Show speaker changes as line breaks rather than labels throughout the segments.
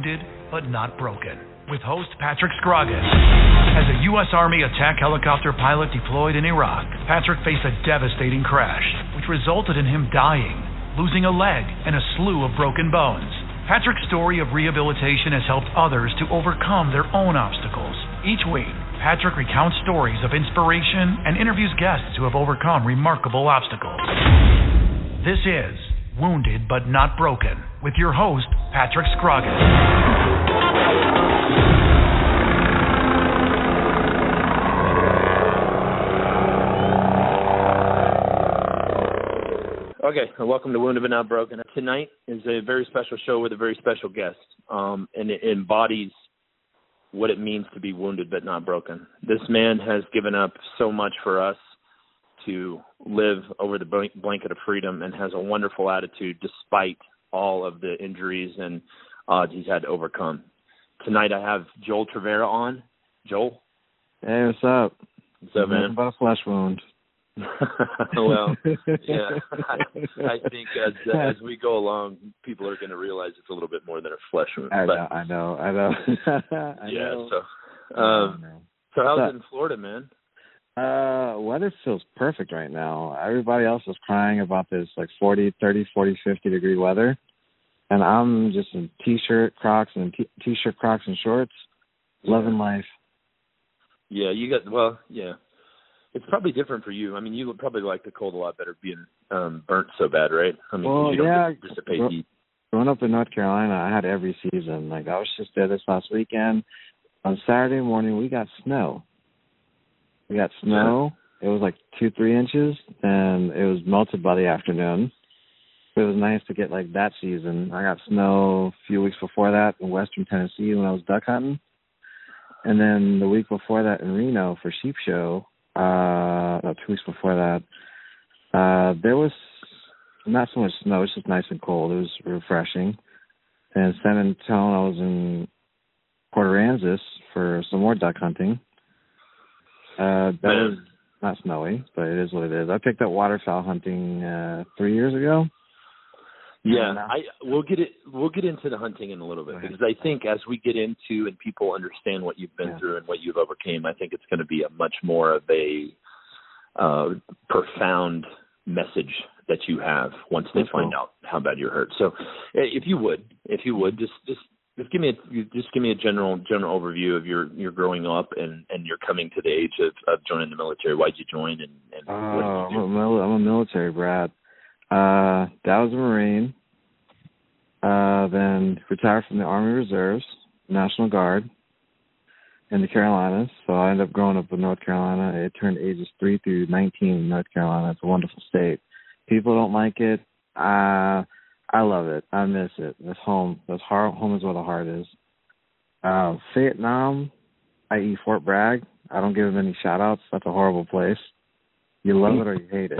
Wounded but not broken. With host Patrick Scroggins. As a U.S. Army attack helicopter pilot deployed in Iraq, Patrick faced a devastating crash, which resulted in him dying, losing a leg, and a slew of broken bones. Patrick's story of rehabilitation has helped others to overcome their own obstacles. Each week, Patrick recounts stories of inspiration and interviews guests who have overcome remarkable obstacles. This is Wounded but Not Broken with your host, Patrick Scroggins.
Okay, welcome to Wounded but Not Broken. Tonight is a very special show with a very special guest, um, and it embodies what it means to be wounded but not broken. This man has given up so much for us to live over the blanket of freedom and has a wonderful attitude despite all of the injuries and odds he's had to overcome. Tonight I have Joel Tavera on. Joel?
Hey, what's up?
What's up, man?
About a flesh wound.
well, yeah, I, I think as as we go along, people are going to realize it's a little bit more than a flesh wound.
I
but,
know, I know, I know. I
yeah.
know.
So, um, so how's it in Florida, man?
Uh, weather feels perfect right now. Everybody else is crying about this like 40, 30, 40, 50 degree weather. And I'm just in t-shirt, Crocs, and t- t-shirt, Crocs, and shorts,
Yeah.
loving life.
Yeah, you got well, yeah. It's probably different for you. I mean, you would probably like the cold a lot better, being um burnt so bad, right? I mean,
Well,
you don't
yeah.
dissipate
Well-
heat.
Growing up in North Carolina, I had every season. Like I was just there this last weekend. On Saturday morning, we got snow. We got snow. It was like two, three inches, and it was melted by the afternoon. It was nice to get like that season. I got snow a few weeks before that in Western Tennessee when I was duck hunting, and then the week before that in Reno for sheep show. Uh, no, two weeks before that, uh, there was not so much snow. It's just nice and cold. It was refreshing. And San Antonio, I was in Port Aransas for some more duck hunting. Uh, that was not snowy, but it is what it is. I picked up waterfowl hunting uh three years ago.
Yeah, I we'll get it. We'll get into the hunting in a little bit
Right.
because I think as we get into and people understand what you've been
Yeah.
through and what you've overcame, I think it's going to be a much more of a uh, profound message that you have once they
That's
find
cool.
out how bad you're hurt. So, eh, if you would, if you would, just just just give me a just give me a general general overview of your your growing up and and your coming to the age of, of joining the military. Why'd you join and, and
Oh,
what
I'm
did you
a,
do?
mil- I'm a military brat. Uh, dad was a Marine. Uh, then retired from the Army Reserves, National Guard, in the Carolinas. So I ended up growing up in North Carolina. It turned ages three through 19 in North Carolina. It's a wonderful state. People don't like it. Uh, I love it. I miss it. It's home. It's heart, home is where the heart is. Uh, Vietnam, i.e. Fort Bragg. I don't give them any shout outs. That's a horrible place. You love it or you hate it.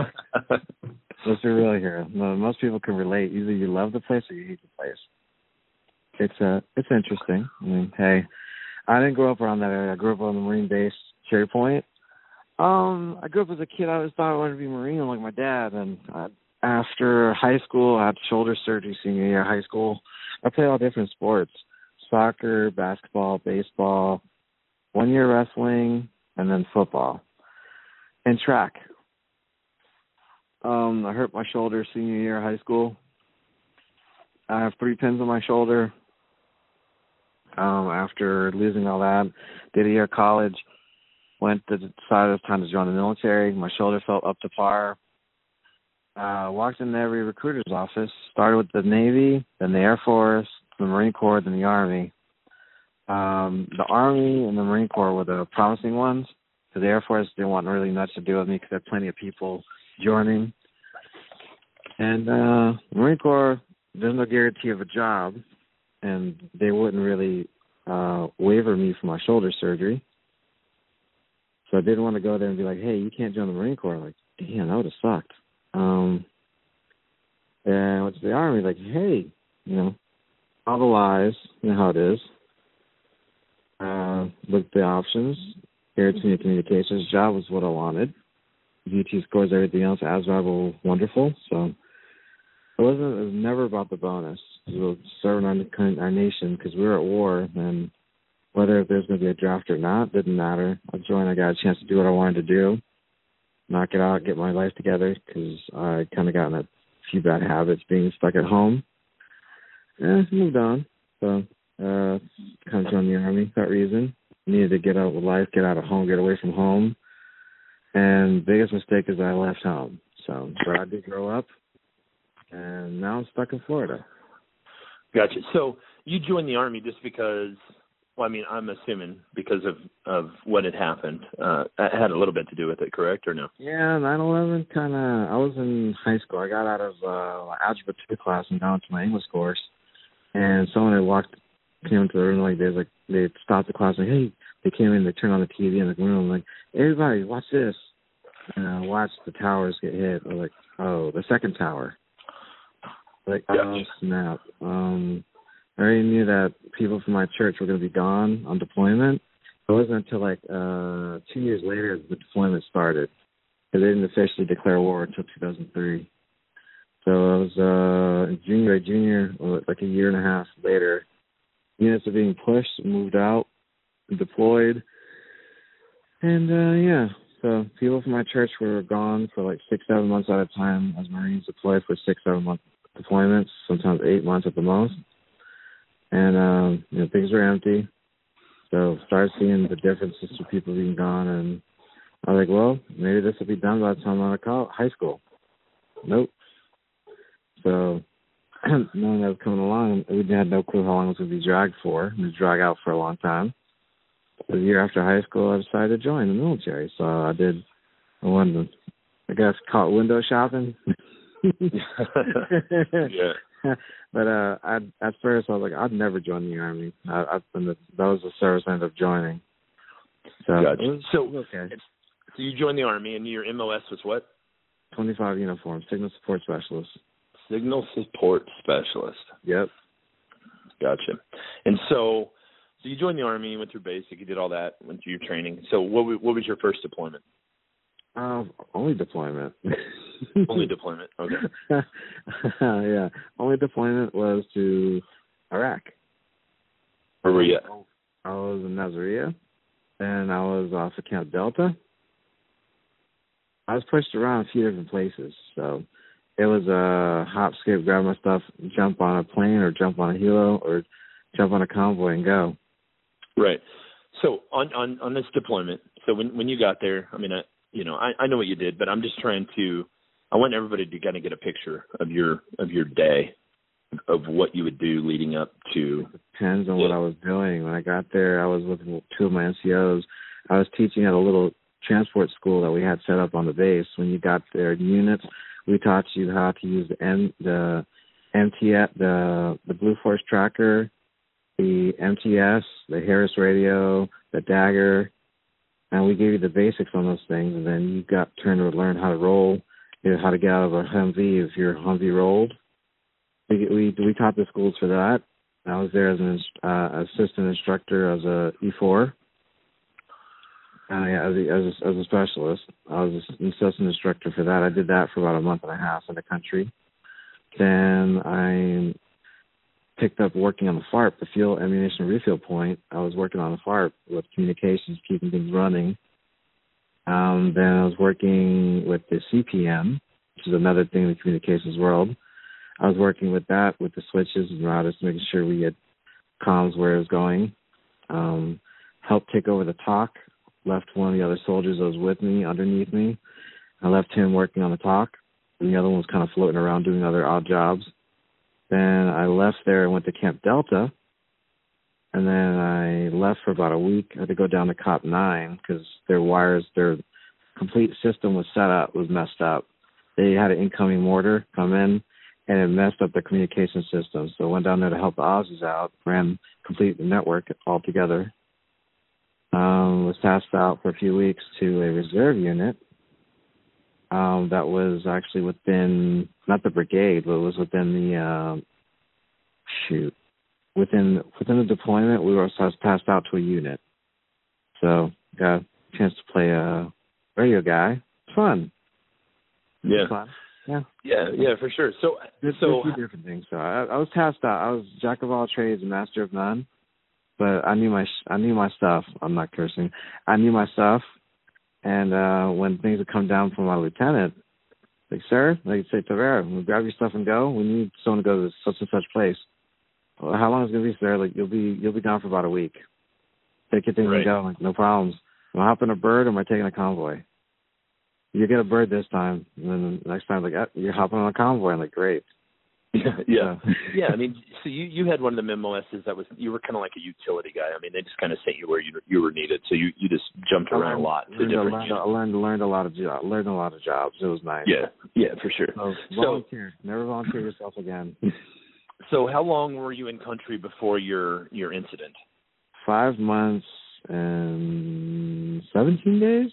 Let's be real here. Most people can relate. Either you love the place or you hate the place. It's uh it's interesting. I mean, hey, I didn't grow up around that area. I grew up on the Marine base, Cherry Point. Um, I grew up as a kid. I always thought I wanted to be Marine like my dad. And uh, after high school, I had shoulder surgery senior year of high school. I played all different sports: soccer, basketball, baseball, one year wrestling, and then football and track. Um, I hurt my shoulder senior year of high school. I have three pins on my shoulder. Um, after losing all that, did a year of college, went to decided it was time to join the military. My shoulder felt up to par. Uh, walked in every recruiter's office. Started with the Navy, then the Air Force, the Marine Corps, then the Army. Um, the Army and the Marine Corps were the promising ones. Because the Air Force didn't want really much to do with me because there are plenty of people joining. And uh Marine Corps, there's no guarantee of a job, and they wouldn't really uh waiver me for my shoulder surgery. So I didn't want to go there and be like, "Hey, you can't join the Marine Corps." Like, damn, that would have sucked. Um, and I went to the Army, like, "Hey, you know, all the lies, you know how it is." Uh, looked the options. Air communications job was what I wanted. GT scores everything else as rival wonderful. So it wasn't. It was never about the bonus. It was serving our, our nation because we were at war, and whether there's going to be a draft or not didn't matter. I joined. I got a chance to do what I wanted to do, knock it out, get my life together because I kind of got in a few bad habits being stuck at home. Eh, moved on. So, uh, kind of joined the army for that reason. Needed to get out of life, get out of home, get away from home. And biggest mistake is I left home. So, but did grow up, and now I'm stuck in Florida.
Gotcha. So you joined the army just because? Well, I mean, I'm assuming because of of what had happened. Uh, had a little bit to do with it, correct or no?
Yeah, 9/11 kind of. I was in high school. I got out of uh, algebra two class and down to my English course, and someone had walked came into the room like they like they stopped the class like hey they came in they turned on the TV in the room like everybody watch this and I watched the towers get hit. I was like, oh, the second tower. Like, oh snap. Um, I already knew that people from my church were going to be gone on deployment. It wasn't until like uh two years later the deployment started. They didn't officially declare war until 2003. So I was uh junior, junior, like a year and a half later. Units are being pushed, moved out, deployed, and uh yeah, so people from my church were gone for like six, seven months at a time as Marines deployed for six, seven month deployments, sometimes eight months at the most. And um, you know, things were empty. So started seeing the differences to people being gone and I was like, well, maybe this will be done by the time I'm out of high school. Nope. So knowing that was coming along, we had no clue how long it was going to be dragged for. It was dragged out for a long time the year after high school, I decided to join the military. So I did. I wanted to, I guess, caught window shopping.
yeah.
But uh, I at first I was like, I'd never join the army. I, I the, that was the service I ended up joining. So
gotcha. so
okay.
So you joined the army, and your MOS was what?
Twenty five uniform, signal support specialist.
Signal support specialist.
Yep.
Gotcha. And so so you joined the army, went through basic, you did all that, went through your training. So what what was your first deployment?
Um, only deployment.
only deployment. Okay.
yeah, only deployment was to Iraq.
Where were you?
I was in Nasiriyah, and I was off of Camp Delta. I was pushed around a few different places, so it was a hop, skip, grab my stuff, jump on a plane, or jump on a helo, or jump on a convoy and go.
Right. So on on on this deployment, so when when you got there, I mean, I you know, I I know what you did, but I'm just trying to I want everybody to kind of get a picture of your of your day of what you would do leading up to It
depends on what I was doing. When I got there, I was with two of my NCOs. I was teaching at a little transport school that we had set up on the base. When you got there in units, we taught you how to use the M the MTF the the Blue Force tracker the MTS, the Harris radio, the Dagger, and we gave you the basics on those things, and then you got turned to learn how to roll, you know, how to get out of a Humvee if your Humvee rolled. We we we taught the schools for that. I was there as an uh, assistant instructor as a E4. Uh, yeah, as a, as a as a specialist, I was an assistant instructor for that. I did that for about a month and a half in the country. Then I picked up working on the FARP, the field ammunition refill point. I was working on the FARP with communications, keeping things running. Um, then I was working with the CPM, which is another thing in the communications world. I was working with that, with the switches and routers, making sure we had comms where it was going. Um, helped take over the talk. Left one of the other soldiers that was with me underneath me. I left him working on the talk. and the other one was kind of floating around doing other odd jobs. Then I left there and went to Camp Delta. And then I left for about a week. I had to go down to COP 9 because their wires, their complete system was set up, was messed up. They had an incoming mortar come in and it messed up the communication system. So I went down there to help the Aussies out, ran complete the network altogether. Um, was tasked out for a few weeks to a reserve unit um, that was actually within not the brigade, but it was within the uh, shoot within within the deployment. We were passed out to a unit, so got a chance to play a radio guy. It's fun.
Yeah.
Fun. Yeah.
Yeah, yeah, for sure. So,
There's,
so
there's two different things. So I, I was tasked out. I was jack of all trades and master of none, but I knew my sh- I knew my stuff. I'm not cursing. I knew my stuff, and uh when things would come down from my lieutenant, like, sir, like say, Tavera, we'll grab your stuff and go. We need someone to go to such and such place. How long is it gonna be, sir? Like you'll be you'll be gone for about a week. Take your things
Right.
and go. Like no problems. Am I hopping a bird or am I taking a convoy? You get a bird this time, and then the next time, like, ah, you're hopping on a convoy. I'm like, great.
yeah, yeah,
Yeah.
I mean, so you you had one of the MOSs that was you were kind of like a utility guy. I mean, they just kind of sent you where you you were needed, so you you just jumped around a lot to
learned,
different.
learned,
units.
learned, learned a lot of learned a lot of jobs. It was nice.
Yeah, yeah, for sure.
So
So,
volunteer. Never volunteer yourself again.
so how long were you in country before your your incident?
Five months and seventeen days.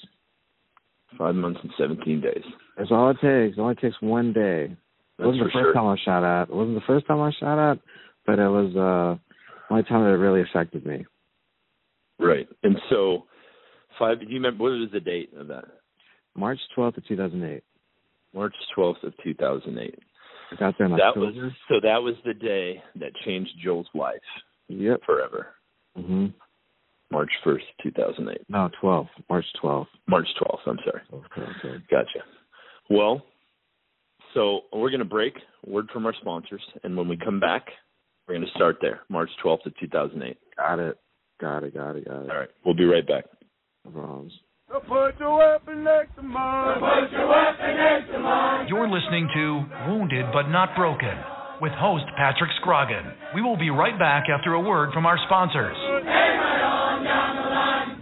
Five months and seventeen days.
That's all it takes. It only takes one day. It wasn't the first
sure.
time I shot at. It wasn't the first time I shot at, but it was uh the only time that it really affected me.
Right. And so, five. Do you remember what was the date of that?
March twelfth of two thousand eight.
March twelfth of two thousand eight.
I got there in
That was so. That was the day that changed Joel's life
Yep.
forever.
Mhm.
March first, two thousand eight.
No, twelfth. March twelfth.
March twelfth. I'm sorry.
Okay.
Gotcha. Well, so we're going to break. Word from our sponsors, and when we come back, we're going to start there. March twelfth of two thousand eight.
Got it. Got it. Got it. Got it.
All right. We'll be right back.
No problems.
So put your weapon next to mine. Put your weapon next to mine.
You're listening to Wounded But Not Broken with host Patrick Scroggin. We will be right back after a word from our sponsors.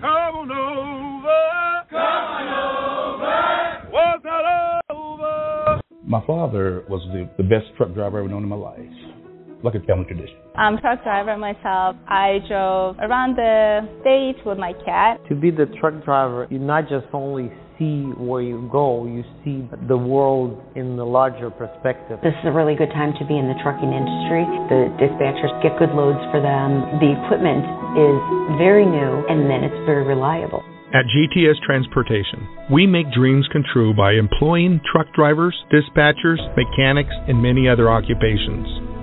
Come on over. Come on over. What's not over?
My father was the, the best truck driver I've ever known in my life, like a family tradition.
I'm a truck driver myself. I drove around the state with my cat.
To be the truck driver, you not just only see where you go, you see the world in the larger perspective.
This is a really good time to be in the trucking industry. The dispatchers get good loads for them. The equipment is very new and then it's very reliable.
At GTS Transportation, we make dreams come true by employing truck drivers, dispatchers, mechanics, and many other occupations.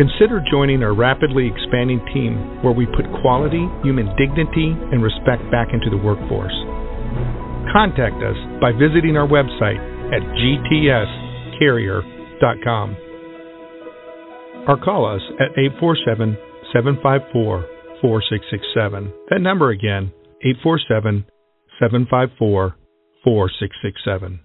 Consider joining our rapidly expanding team where we put quality, human dignity, and respect back into the workforce. Contact us by visiting our website at gtscarrier.com or call us at 847 754 4667. That number again, 847 754 4667.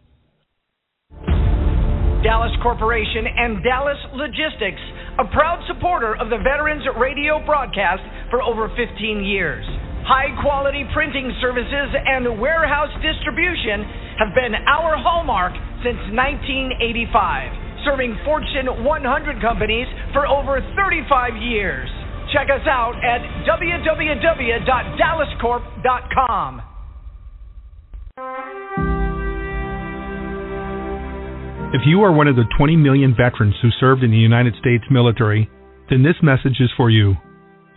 Dallas Corporation and Dallas Logistics, a proud supporter of the Veterans Radio broadcast for over 15 years. High quality printing services and warehouse distribution have been our hallmark since 1985, serving Fortune 100 companies for over 35 years. Check us out at www.dallascorp.com.
If you are one of the 20 million veterans who served in the United States military, then this message is for you.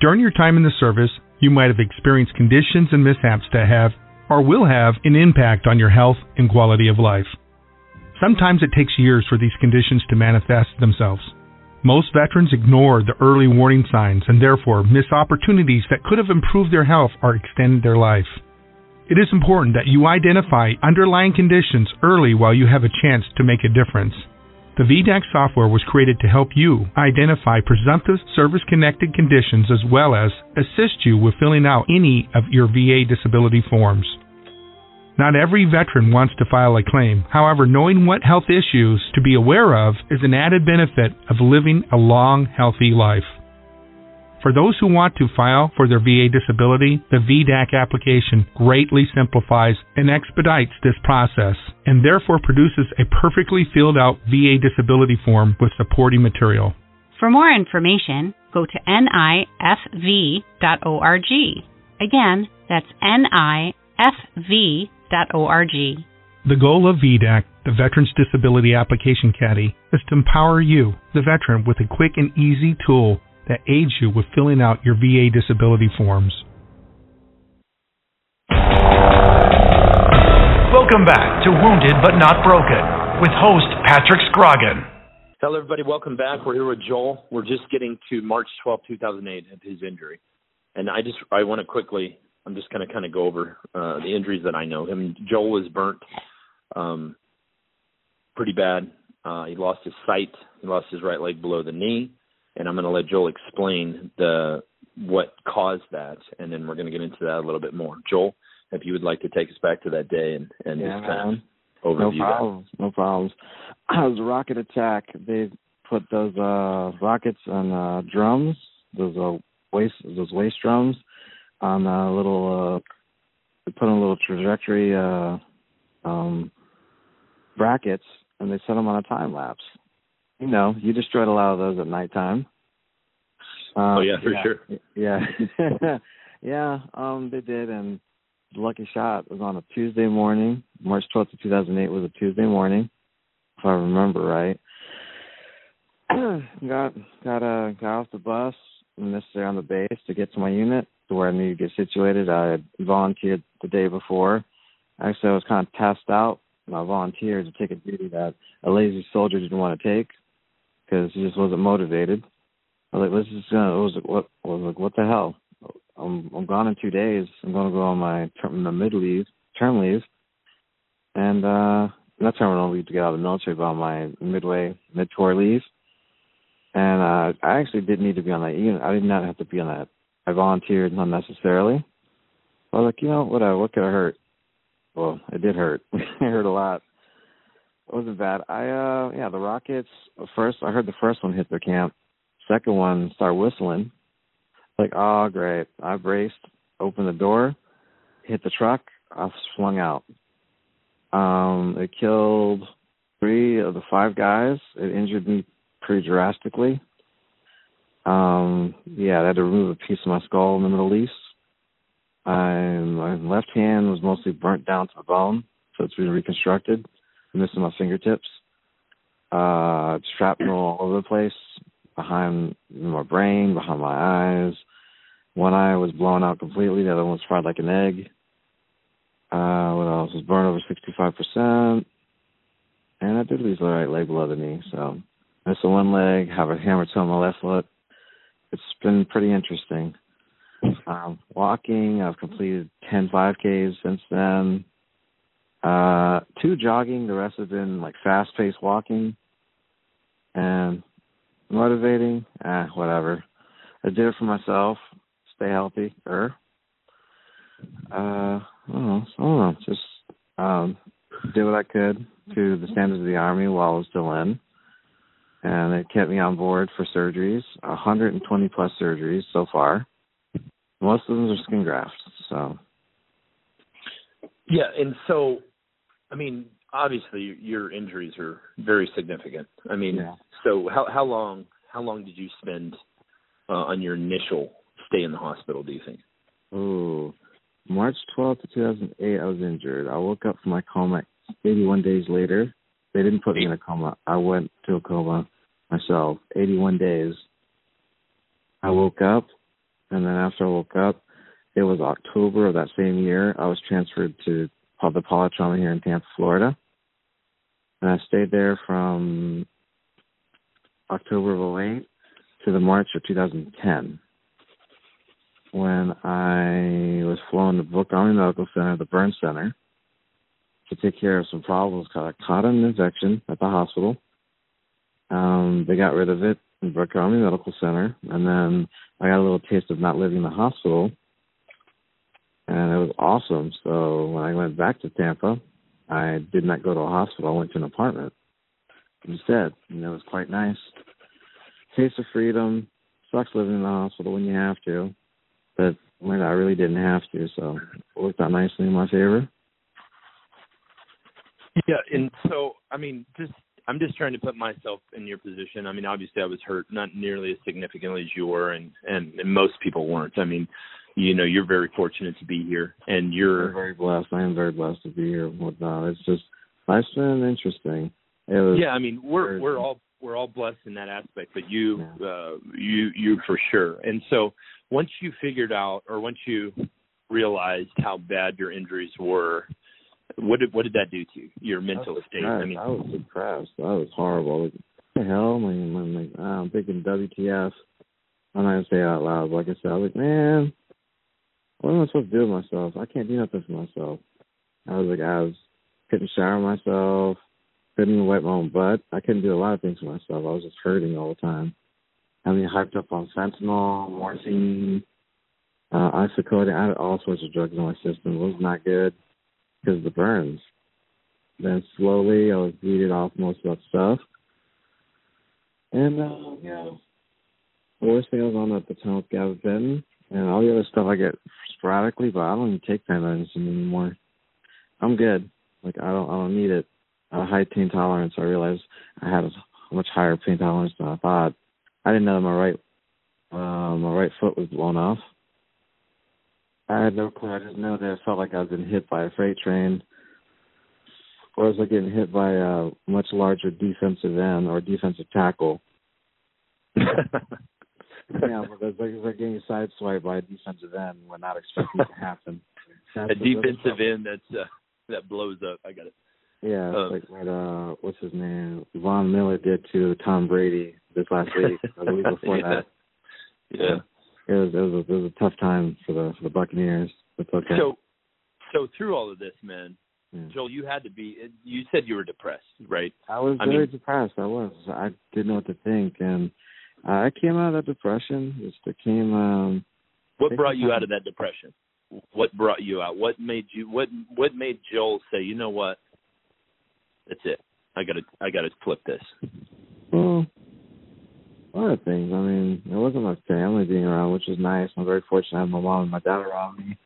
During your time in the service, you might have experienced conditions and mishaps that have, or will have, an impact on your health and quality of life. Sometimes it takes years for these conditions to manifest themselves. Most veterans ignore the early warning signs and therefore miss opportunities that could have improved their health or extended their life. It is important that you identify underlying conditions early while you have a chance to make a difference. The VDAC software was created to help you identify presumptive service connected conditions as well as assist you with filling out any of your VA disability forms. Not every veteran wants to file a claim. However, knowing what health issues to be aware of is an added benefit of living a long, healthy life. For those who want to file for their VA disability, the VDAC application greatly simplifies and expedites this process and therefore produces a perfectly filled out VA disability form with supporting material.
For more information, go to nifv.org. Again, that's nifv.org.
The goal of VDAC, the Veterans Disability Application Caddy, is to empower you, the veteran, with a quick and easy tool that aids you with filling out your VA disability forms.
Welcome back to Wounded But Not Broken with host Patrick Scroggin.
Hello, everybody. Welcome back. We're here with Joel. We're just getting to March 12, 2008, of his injury, and I just I want to quickly. I'm just going to kind of go over uh, the injuries that I know. Him, Joel was burnt um, pretty bad. Uh, he lost his sight. He lost his right leg below the knee, and I'm going to let Joel explain the what caused that, and then we're going to get into that a little bit more. Joel, if you would like to take us back to that day and and
Yeah, man.
of overview
No
that.
problems. No problems. It was a rocket attack. They put those uh rockets on uh drums, those uh waste those waste drums on a little uh they put on a little trajectory uh um brackets and they set them on a time lapse. You know, you destroyed a lot of those at nighttime. Uh,
Oh, yeah, for sure.
Yeah. yeah, um they did and the lucky shot was on a Tuesday morning. March 12th of 2008 was a Tuesday morning, if I remember right. got got uh got off the bus and this there on the base to get to my unit to where I needed to get situated. I had volunteered the day before. Actually, I was kind of passed out. And I volunteered to take a duty that a lazy soldier didn't want to take because he just wasn't motivated. I was like, let's just gonna. It was like, what? I was like, what the hell? I'm I'm gone in two days. I'm to go on my term, my mid leave, term leave, and uh not terminal leave to get out of the military, but on my midway mid tour leave. And uh I actually didn't need to be on that unit. I did not have to be on that. I volunteered unnecessarily. I was like, you know, whatever. What could have hurt? Well, it did hurt. it hurt a lot. It wasn't bad. I uh yeah, the Rockets first I heard the first one hit their camp. Second one started whistling. Like, oh great. I braced, opened the door, hit the truck, I swung out. Um, it killed three of the five guys. It injured me pretty drastically. Um, yeah, I had to remove a piece of my skull in the Middle East. I, my left hand was mostly burnt down to the bone, so it's been reconstructed. Missing my fingertips. Uh, shrapnel all over the place, behind my brain, behind my eyes. One eye was blown out completely. The other one was fried like an egg. Uh, what else? Was burned over 65%. And I did lose the right leg below the knee. So, missing one leg, have a hammer toe on my left foot. It's been pretty interesting. Um, walking, I've completed 10 5Ks since then. Uh, two jogging, the rest have been like fast paced walking. And motivating, eh, whatever. I did it for myself, stay healthy, er. Uh, I don't know, I don't know, just um, did what I could to the standards of the Army while I was still in. And it kept me on board for surgeries, 120 plus surgeries so far. Most of them are skin grafts, so.
Yeah, and so, I mean, obviously your injuries are very significant. I mean,
Yeah.
so how how long how long did you spend uh, on your initial stay in the hospital? Do you think?
Oh, March 12th 2008, I was injured. I woke up from my coma 81 days later. They didn't put me in a coma. I went to a coma myself. 81 days. I woke up, and then after I woke up, it was October of that same year. I was transferred to the polytrauma here in Tampa, Florida, and I stayed there from October of 08 to the March of 2010 when I was flown to Brooke Army Medical Center, the burn center, to take care of some problems. I caught an infection at the hospital. Um, they got rid of it in Brooke Army Medical Center, and then I got a little taste of not living in the hospital, and it was awesome. So when I went back to Tampa, I did not go to a hospital. I went to an apartment instead, and it was quite nice. Taste of freedom. Sucks living in the hospital when you have to but when I really didn't have to, so it worked out nicely in my favor.
Yeah, and so I mean, just I'm just trying to put myself in your position. I mean, obviously I was hurt not nearly as significantly as you were, and and, and most people weren't. I mean, you know, you're very fortunate to be here, and
I'm
you're
very blessed. I am very blessed to be here and whatnot. It's just life's been interesting. It was
yeah. I mean, we're
very-
we're all we're all blessed in that aspect, but you uh, you you for sure. And so once you figured out, or once you realized how bad your injuries were, what did what did that do to you? Your mental
I
state. I mean,
I was depressed. That was horrible. Like, what the hell? I'm, I'm, like, ah, I'm thinking WTF. I'm not gonna say it out loud, but like I said, I was like, man, what am I supposed to do with myself? I can't do nothing for myself. I was like, I was couldn't shower myself, couldn't even wipe my own butt. I couldn't do a lot of things for myself. I was just hurting all the time. I mean, hyped up on fentanyl, morphine, uh, oxycodone. I had all sorts of drugs in my system. It was not good because of the burns. Then slowly, I was weeded off most of that stuff. And uh, yeah, the worst thing I was on at the time gabapentin, and all the other stuff I get sporadically, but I don't even take pain medicine anymore. I'm good. Like I don't, I don't need it. I have high pain tolerance. I realized I had a much higher pain tolerance than I thought. I didn't know that my right, uh, my right foot was blown off. I had no clue. I just know that it felt like I was getting hit by a freight train, or was like getting hit by a much larger defensive end or defensive tackle. yeah, like it's like getting sideswiped by a defensive end when not expecting it to happen. That's
a defensive end that's uh, that blows up. I got it.
Yeah,
Uh,
like what uh what's his name? Von Miller did to Tom Brady this last week. or the week before
Yeah.
that.
Yeah.
It was it was a, it was a tough time for the for the Buccaneers. It's okay.
So, so through all of this, man,
Yeah.
Joel, you had to be. You said you were depressed, right?
I was
I
very
mean-
depressed. I was. I didn't know what to think, and I came out of that depression. Just it came. um
What brought you out of that depression? What brought you out? What made you? What What made Joel say, you know what? That's it. I gotta. I gotta flip this.
Well, a lot of things. I mean, it wasn't my family being around, which is nice. I'm very fortunate I have my mom and my dad around me.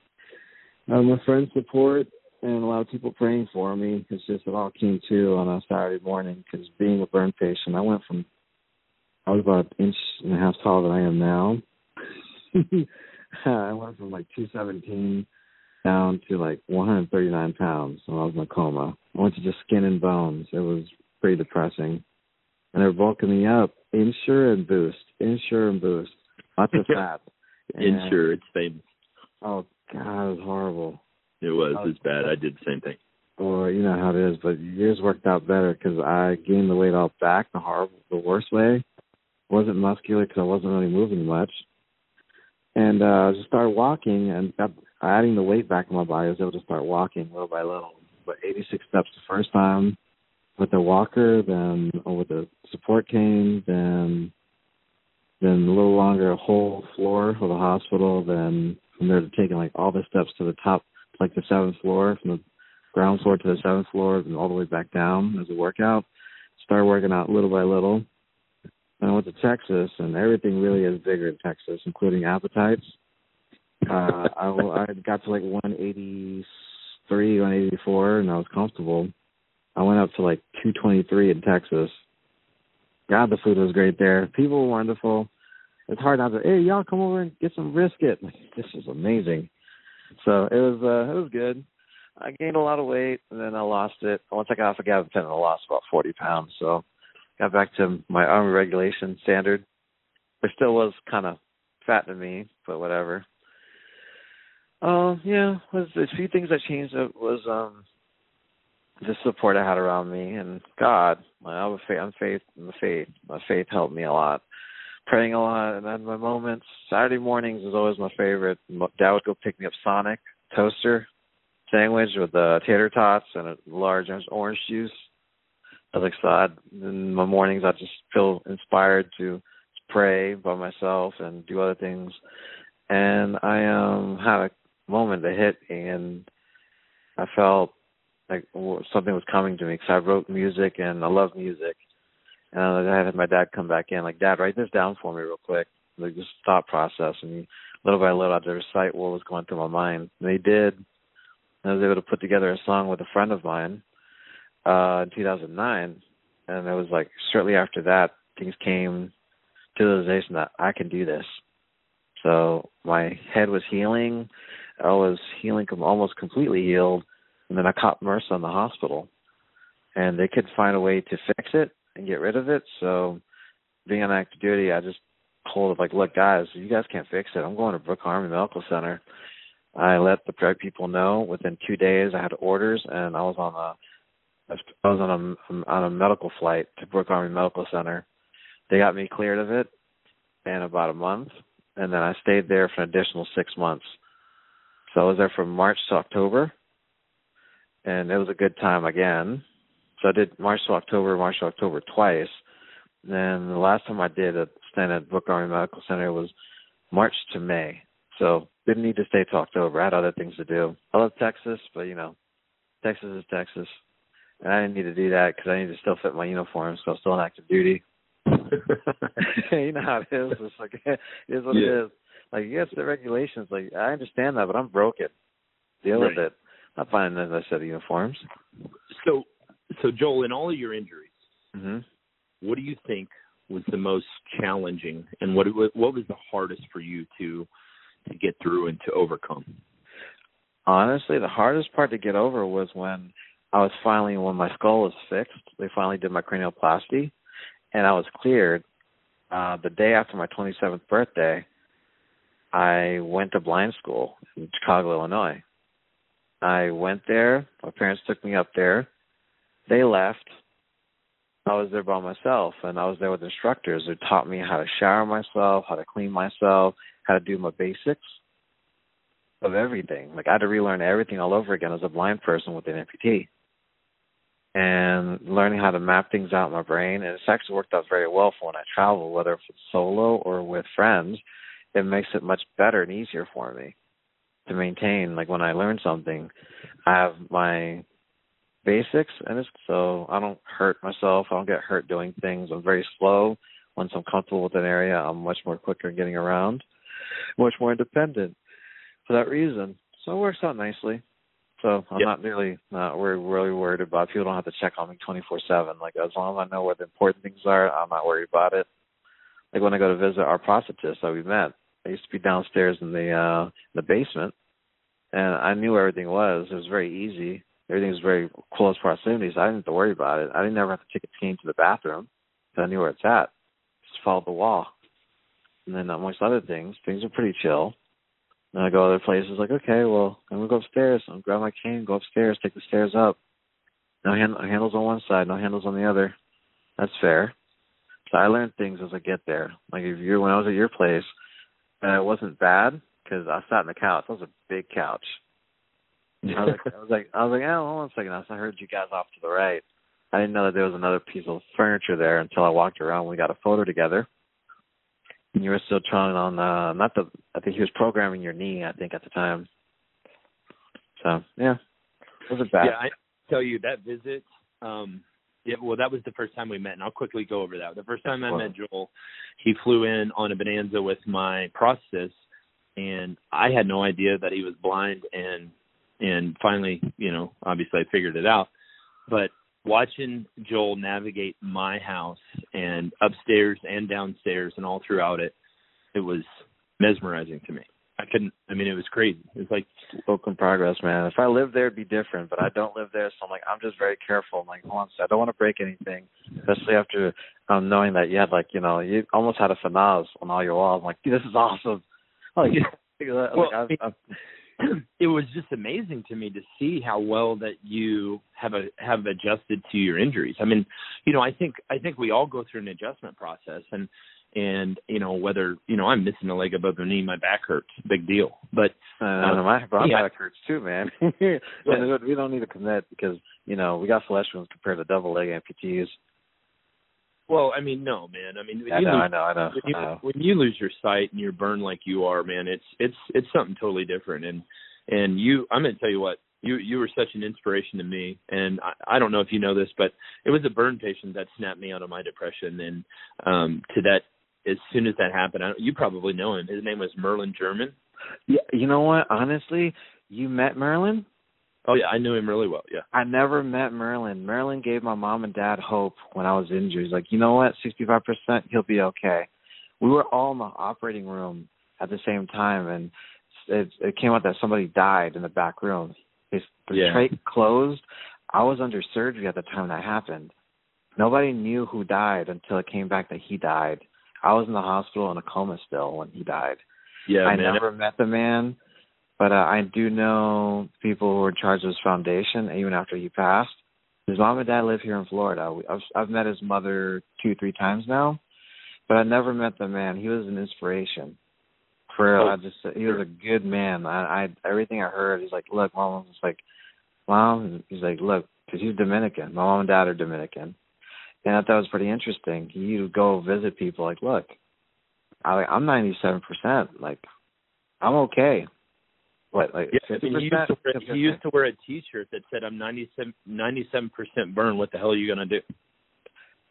Uh, my friends' support and a lot of people praying for me. It's just it all came to on a Saturday morning because being a burn patient, I went from I was about an inch and a half taller than I am now. I went from like 217 down to like 139 pounds when I was in a coma. I went to just skin and bones. It was pretty depressing. And they're bulking me up. Ensure and boost. Ensure and boost. Lots of fat.
Ensure, it's famous.
Oh God, it was horrible.
It was.
Oh.
It's bad. I did the same thing.
Or you know how it is, but yours worked out better because I gained the weight all back the horrible, the worst way. Wasn't muscular because I wasn't really moving much, and uh, I just started walking and got adding the weight back in my body. I was able to start walking little by little. But 86 steps the first time with the walker, then with the support cane, then then a little longer a whole floor for the hospital, then from there to taking like all the steps to the top, like the seventh floor, from the ground floor to the seventh floor, and all the way back down as a workout. Started working out little by little. I went to Texas, and everything really is bigger in Texas, including appetites. Uh, I, I got to like 183, 184, and I was comfortable. I went up to like 223 in Texas. God, the food was great there. People were wonderful. It's hard not to. Hey, y'all, come over and get some brisket. This is amazing. So it was. uh It was good. I gained a lot of weight, and then I lost it. Once I got off of gabapentin, I lost about 40 pounds. So got back to my army regulation standard. There still was kind of fat to me, but whatever. Uh, yeah, was a few things that changed. It was um the support I had around me and God. My I'm faith, I'm faith, my faith, my faith helped me a lot. Praying a lot, and then my moments. Saturday mornings is always my favorite. Dad would go pick me up Sonic toaster sandwich with uh, tater tots and a large orange juice. I was like, so I'd, in my mornings, I just feel inspired to pray by myself and do other things. And I um had a moment that hit and I felt like something was coming to me because I wrote music and I love music. And I had my dad come back in, like, Dad, write this down for me real quick, like just thought process. And little by little, I had to recite what was going through my mind. And he did. And I was able to put together a song with a friend of mine uh, in 2009, and it was like shortly after that, things came to the realization that I can do this. So my head was healing, I was healing, almost completely healed, and then I caught MRSA in the hospital, and they couldn't find a way to fix it and get rid of it. So being on active duty, I just told them like, look, guys, you guys can't fix it. I'm going to Brooke Army Medical Center. I let the drug people know. Within two days, I had orders, and I was on a I was on a um, on a medical flight to Brooke Army Medical Center. They got me cleared of it in about a month, and then I stayed there for an additional six months. So I was there from March to October, and it was a good time again. So I did March to October, March to October twice. Then the last time I did a stand at Brooke Army Medical Center was March to May. So didn't need to stay till October. I had other things to do. I love Texas, but you know, Texas is Texas, and I didn't need to do that because I need to still fit my uniform, so I'm still on active duty. you know how it is. It's like it is what
Yeah.
it is. Like you got the regulations. Like I understand that, but I'm broken. Deal with it. I'm not finding another set of uniforms.
So, so Joel, in all of your injuries,
hmm
what do you think was the most challenging, and what what was the hardest for you to to get through and to overcome?
Honestly, the hardest part to get over was when I was finally when my skull was fixed. They finally did my cranioplasty, and I was cleared. Uh, the day after my 27th birthday, I went to blind school in Chicago, Illinois. I went there. My parents took me up there. They left. I was there by myself, and I was there with instructors who taught me how to shower myself, how to clean myself, how to do my basics of everything. Like I had to relearn everything all over again as a blind person with an amputee. And learning how to map things out in my brain, and it's actually worked out very well for when I travel, whether it's solo or with friends. It makes it much better and easier for me to maintain. Like when I learn something, I have my basics, and it's so I don't hurt myself. I don't get hurt doing things. I'm very slow. Once I'm comfortable with an area, I'm much more quicker getting around, much more independent for that reason. So it works out nicely. So I'm
Yep.
not really not worried, really worried about people don't have to check on me 24/7. Like as long as I know where the important things are, I'm not worried about it. Like when I go to visit our prosthetist that we met, I used to be downstairs in the uh the basement, and I knew where everything was. It was very easy. Everything was very close proximity, so I didn't have to worry about it. I didn't ever have to take a team to the bathroom. 'cause I knew where it's at. Just follow the wall. And then amongst other things, things are pretty chill. And I go other places like, okay, well, I'm gonna go upstairs. I'm gonna grab my cane, go upstairs, take the stairs up. No hand- handles on one side, no handles on the other. That's fair. So I learned things as I get there. Like if you when I was at your place, uh, it wasn't bad because I sat on the couch. That was a big couch. I was like, I was like, I was like, oh, hold on a second. I heard you guys off to the right. I didn't know that there was another piece of furniture there until I walked around. We got a photo together. And you were still trying on, uh, not the, I think he was programming your knee, I think, at the time. So, yeah, it wasn't bad.
Yeah, I tell you that visit. Um, yeah, well, that was the first time we met, and I'll quickly go over that. The first time I
Wow.
met Joel, he flew in on a Bonanza with my prosthetist, and I had no idea that he was blind. And and finally, you know, obviously I figured it out. But watching Joel navigate my house and upstairs and downstairs and all throughout it, it was mesmerizing to me. I couldn't. I mean, it was crazy. It was like
Work in progress, man. If I lived there, it'd be different, but I don't live there, so I'm like, I'm just very careful. I'm like, hold on, I don't want to break anything, especially after um, knowing that you had like, you know, you almost had a finesse on all your walls. I'm like, this is awesome. Like,
Well,
like, I've, I've,
it was just amazing to me to see how well that you have a, have adjusted to your injuries. I mean, you know, I think I think we all go through an adjustment process, and and you know whether you know I'm missing a leg above the knee, my back hurts, big deal. But
uh, my, my
yeah.
back hurts too, man. And we don't need to commit because you know we got flesh wounds compared to double leg amputees.
Well, I mean, no, man. I mean, when
I
you
know,
lose,
I know, I know.
When you,
I know.
when you lose your sight and you're burned like you are, man, it's it's it's something totally different. And and you, I'm gonna tell you what, you you were such an inspiration to me. And I, I don't know if you know this, but it was a burn patient that snapped me out of my depression. And um, to that, as soon as that happened, I, you probably know him. His name was Merlin German.
Yeah, you know what? Honestly, you met Merlin.
Oh yeah, I knew him really well. Yeah.
I never met Merlin. Merlin gave my mom and dad hope when I was injured. He's like, you know what? 65%, he'll be okay. We were all in the operating room at the same time, and it, it came out that somebody died in the back room. His the
Yeah.
trach closed. I was under surgery at the time that happened. Nobody knew who died until it came back that he died. I was in the hospital in a coma still when he died.
Yeah,
I
man.
never met the man, But uh, I do know people who were in charge of his foundation, even after he passed. His mom and dad live here in Florida. I've, I've met his mother two, three times now, but I never met the man. He was an inspiration. For
Oh,
I just he was a good man. I, I everything I heard, he's like, look, mom was like, mom, he's like, look, because he's Dominican. My mom and dad are Dominican, and I thought it was pretty interesting. He would go visit people, like, look, I, I'm 97 percent, like, I'm okay. What, like
Yeah, he used, to wear, he used to wear a T-shirt that said, "I'm 97 percent burn. What the hell are you gonna do?"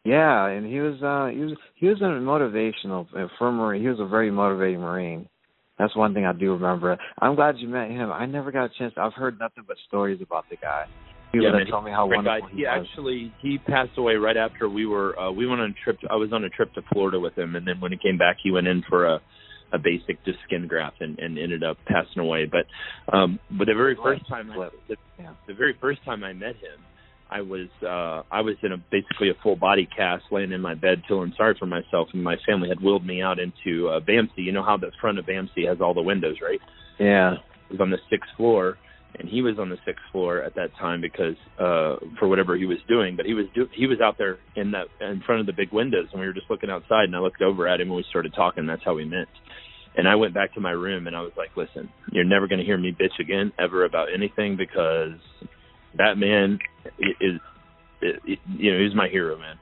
Yeah, and he was uh he was he was a motivational uh, for Marine. He was a very motivating Marine. That's one thing I do remember. I'm glad you met him. I never got a chance. I've heard nothing but stories about the guy. People
yeah,
that
man,
tell me how wonderful
guy.
he,
he
was.
actually he passed away right after we were uh we went on a trip I was on a trip to Florida with him and then when he came back he went in for a a basic just skin graft and, and ended up passing away. But um but the very first time I, the, the very first time I met him I was uh I was in a basically a full body cast laying in my bed feeling sorry for myself and my family had wheeled me out into uh BAMC. You know how the front of BAMC has all the windows, right?
Yeah.
It was on the sixth floor and he was on the sixth floor at that time because uh for whatever he was doing but he was do- he was out there in that in front of the big windows and we were just looking outside and I looked over at him and we started talking that's how we met and I went back to my room and I was like listen you're never going to hear me bitch again ever about anything because that man i- is, is you know he's my hero man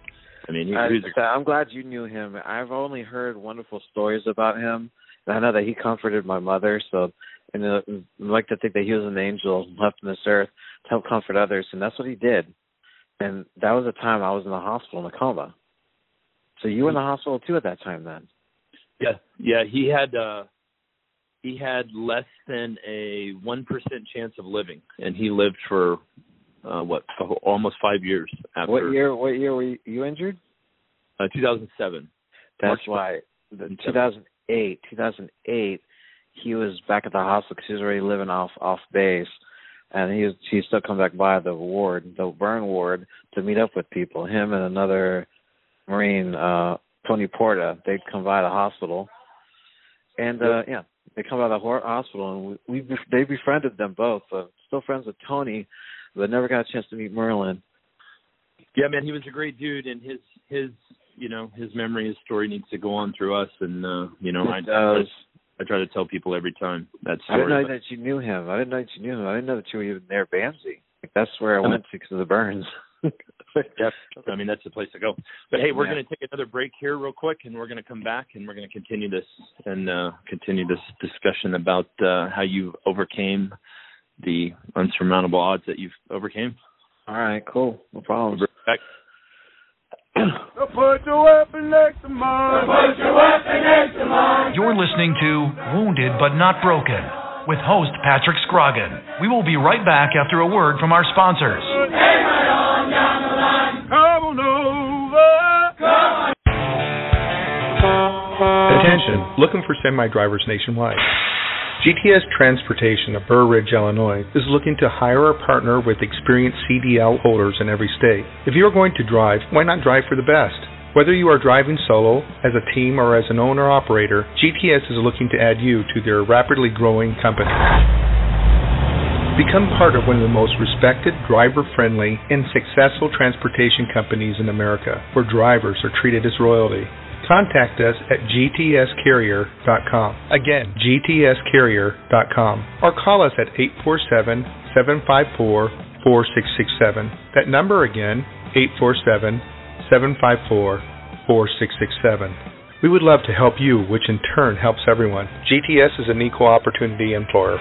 I mean he,
I,
he was a
I'm glad you knew him. I've only heard wonderful stories about him. And I know that he comforted my mother, so and uh, I like to think that he was an angel left on this earth to help comfort others, and that's what he did. And that was the time I was in the hospital in a coma. So you were in the hospital too at that time, then?
Yeah, yeah. He had uh he had less than a one percent chance of living, and he lived for uh what almost five years after
What year? What year were you, you injured?
Uh, 2007.
That's
March
why. The 2008, 2008, he was back at the hospital because he was already living off off base, and he was he still come back by the ward, the burn ward, to meet up with people. Him and another Marine, uh, Tony Porta, they'd come by the hospital, and uh yeah, they come by the hospital, and we, we they befriended them both. Uh, still friends with Tony, but never got a chance to meet Merlin.
Yeah, man, he was a great dude, and his his you know his memory, his story needs to go on through us, and uh you know I
does.
I try to tell people every time that
I didn't
story.
know that you knew him. I didn't know that you knew him. I didn't know that you were even there, BAMC. Like that's where I went to because of the burns.
Yeah, I mean that's the place to go. But hey, we're
Yeah.
going to take another break here real quick, and we're going to come back and we're going to continue this and uh, continue this discussion about uh, how you overcame the unsurmountable odds that you've overcame.
All right, cool, no problem.
We'll.
So put your weapon next to mine. Put your weapon next to mine.
You're listening to Wounded But Not Broken with host Patrick Scroggin. We will be right back after a word from our sponsors.
Come on over. Come on.
Attention, looking for semi drivers nationwide. GTS Transportation of Burr Ridge, Illinois is looking to hire or partner with experienced CDL holders in every state. If you are going to drive, why not drive for the best? Whether you are driving solo, as a team, or as an owner operator, GTS is looking to add you to their rapidly growing company. Become part of one of the most respected, driver friendly, and successful transportation companies in America, where drivers are treated as royalty. Contact us at gtscarrier.com. Again, gtscarrier.com. Or call us at 847 754 4667. That number again, 847 754 4667. We would love to help you, which in turn helps everyone. GTS is an equal opportunity employer.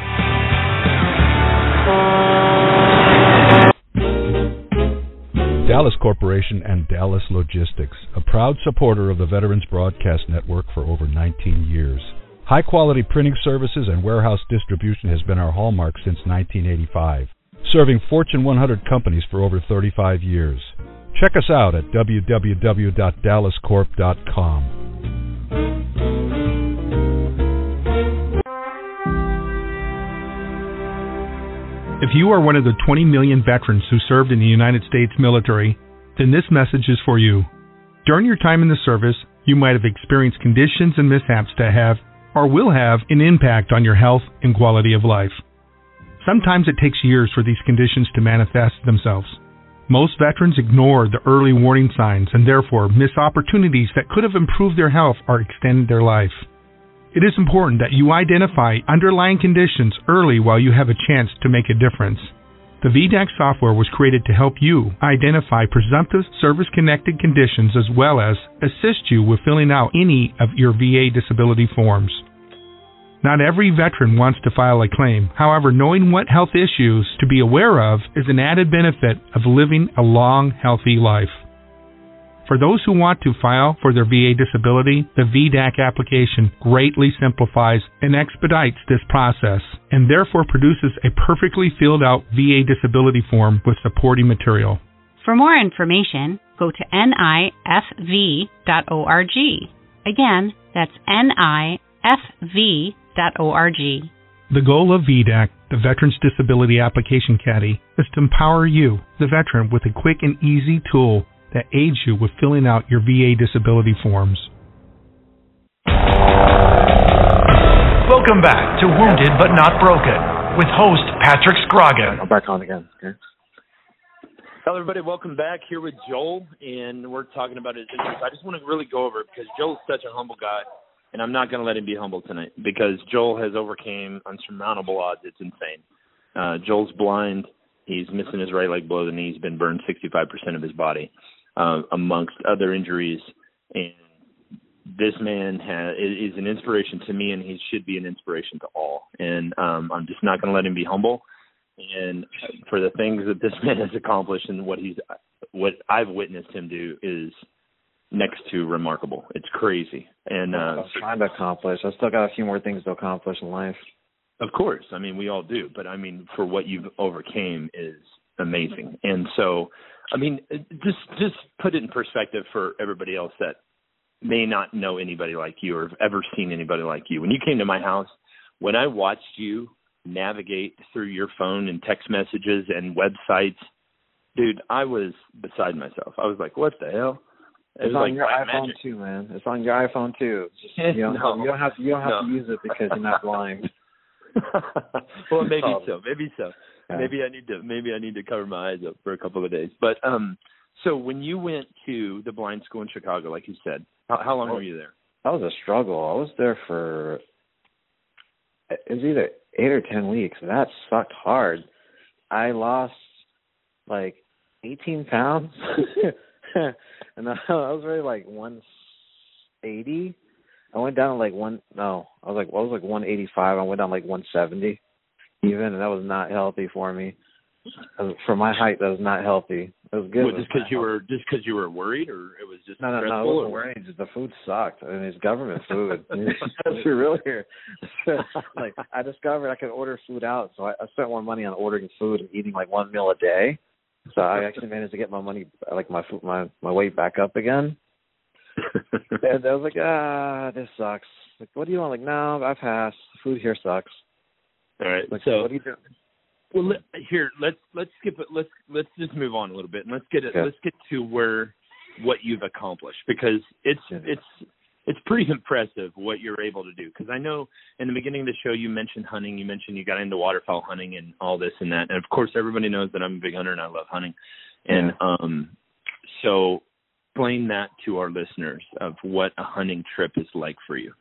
Dallas Corporation and Dallas Logistics, a proud supporter of the Veterans Broadcast Network for over 19 years. High quality printing services and warehouse distribution has been our hallmark since 1985, serving Fortune 100 companies for over 35 years. Check us out at www.dallascorp.com.
If you are one of the 20 million veterans who served in the United States military, then this message is for you. During your time in the service, you might have experienced conditions and mishaps that have, or will have an impact on your health and quality of life. Sometimes it takes years for these conditions to manifest themselves. Most veterans ignore the early warning signs and therefore miss opportunities that could have improved their health or extended their life. It is important that you identify underlying conditions early while you have a chance to make a difference. The VDAC software was created to help you identify presumptive service connected conditions as well as assist you with filling out any of your VA disability forms. Not every veteran wants to file a claim. However, knowing what health issues to be aware of is an added benefit of living a long, healthy life. For those who want to file for their VA disability, the VDAC application greatly simplifies and expedites this process and therefore produces a perfectly filled out VA disability form with supporting material.
For more information, go to nifv.org. Again, that's nifv.org.
The goal of VDAC, the Veterans Disability Application Caddy, is to empower you, the veteran, with a quick and easy tool that aids you with filling out your VA disability forms.
Welcome back to Wounded but Not Broken with host Patrick Scroggin.
I'm back on again. Okay.
Hello, everybody. Welcome back here with Joel, and we're talking about his injuries. I just want to really go over it because Joel's such a humble guy, and I'm not going to let him be humble tonight because Joel has overcame unsurmountable odds. It's insane. Uh, Joel's blind. He's missing his right leg below the knee. He's been burned 65% of his body uh, amongst other injuries. And this man has, is an inspiration to me, and he should be an inspiration to all. And um, I'm just not going to let him be humble. And for the things that this man has accomplished and what he's, what I've witnessed him do is next to remarkable. It's crazy. And uh,
I'm trying to accomplish. I still got a few more things to accomplish in life.
Of course, I mean we all do, but I mean for what you've overcame is amazing. And so I mean, just just put it in perspective for everybody else that may not know anybody like you or have ever seen anybody like you. When you came to my house, when I watched you navigate through your phone and text messages and websites, dude, I was beside myself. I was like, "What the hell?"
It it's on like your iPhone magic. too, man. It's on your iPhone too. Just, you, don't, no, you don't have to, you don't have no. to use it because you're not blind.
well, maybe um, so. Maybe so. Maybe I need to maybe I need to cover my eyes up for a couple of days. But um so when you went to the blind school in Chicago, like you said, how, how long were you there?
That was a struggle. I was there for it was either eight or ten weeks. That sucked hard. I lost like eighteen pounds, and I was really like one eighty. I went down like one. No, I was like I was like one eighty five. I went down like one seventy even, and that was not healthy for me. For my height, that was not healthy. It was good.
Well, just because you were just because you were worried, or it was just
no, no, no. It wasn't worried. Just the food sucked. I mean, it's government food. That's really here. like I discovered I could order food out, so I, I spent more money on ordering food and eating like one meal a day. So I actually managed to get my money, like my food, my my weight back up again. and I was like, ah, this sucks. Like, what do you want? Like, no, I've passed. Food here sucks.
All right.
Like,
so
what are you doing?
Well, let, here let's let's skip it. Let's let's just move on a little bit and let's get it.
Okay.
Let's get to where what you've accomplished because it's
yeah.
it's it's pretty impressive what you're able to do. Because I know in the beginning of the show you mentioned hunting. You mentioned you got into waterfowl hunting and all this and that. And of course, everybody knows that I'm a big hunter and I love hunting. And
yeah.
um, so explain that to our listeners of what a hunting trip is like for you.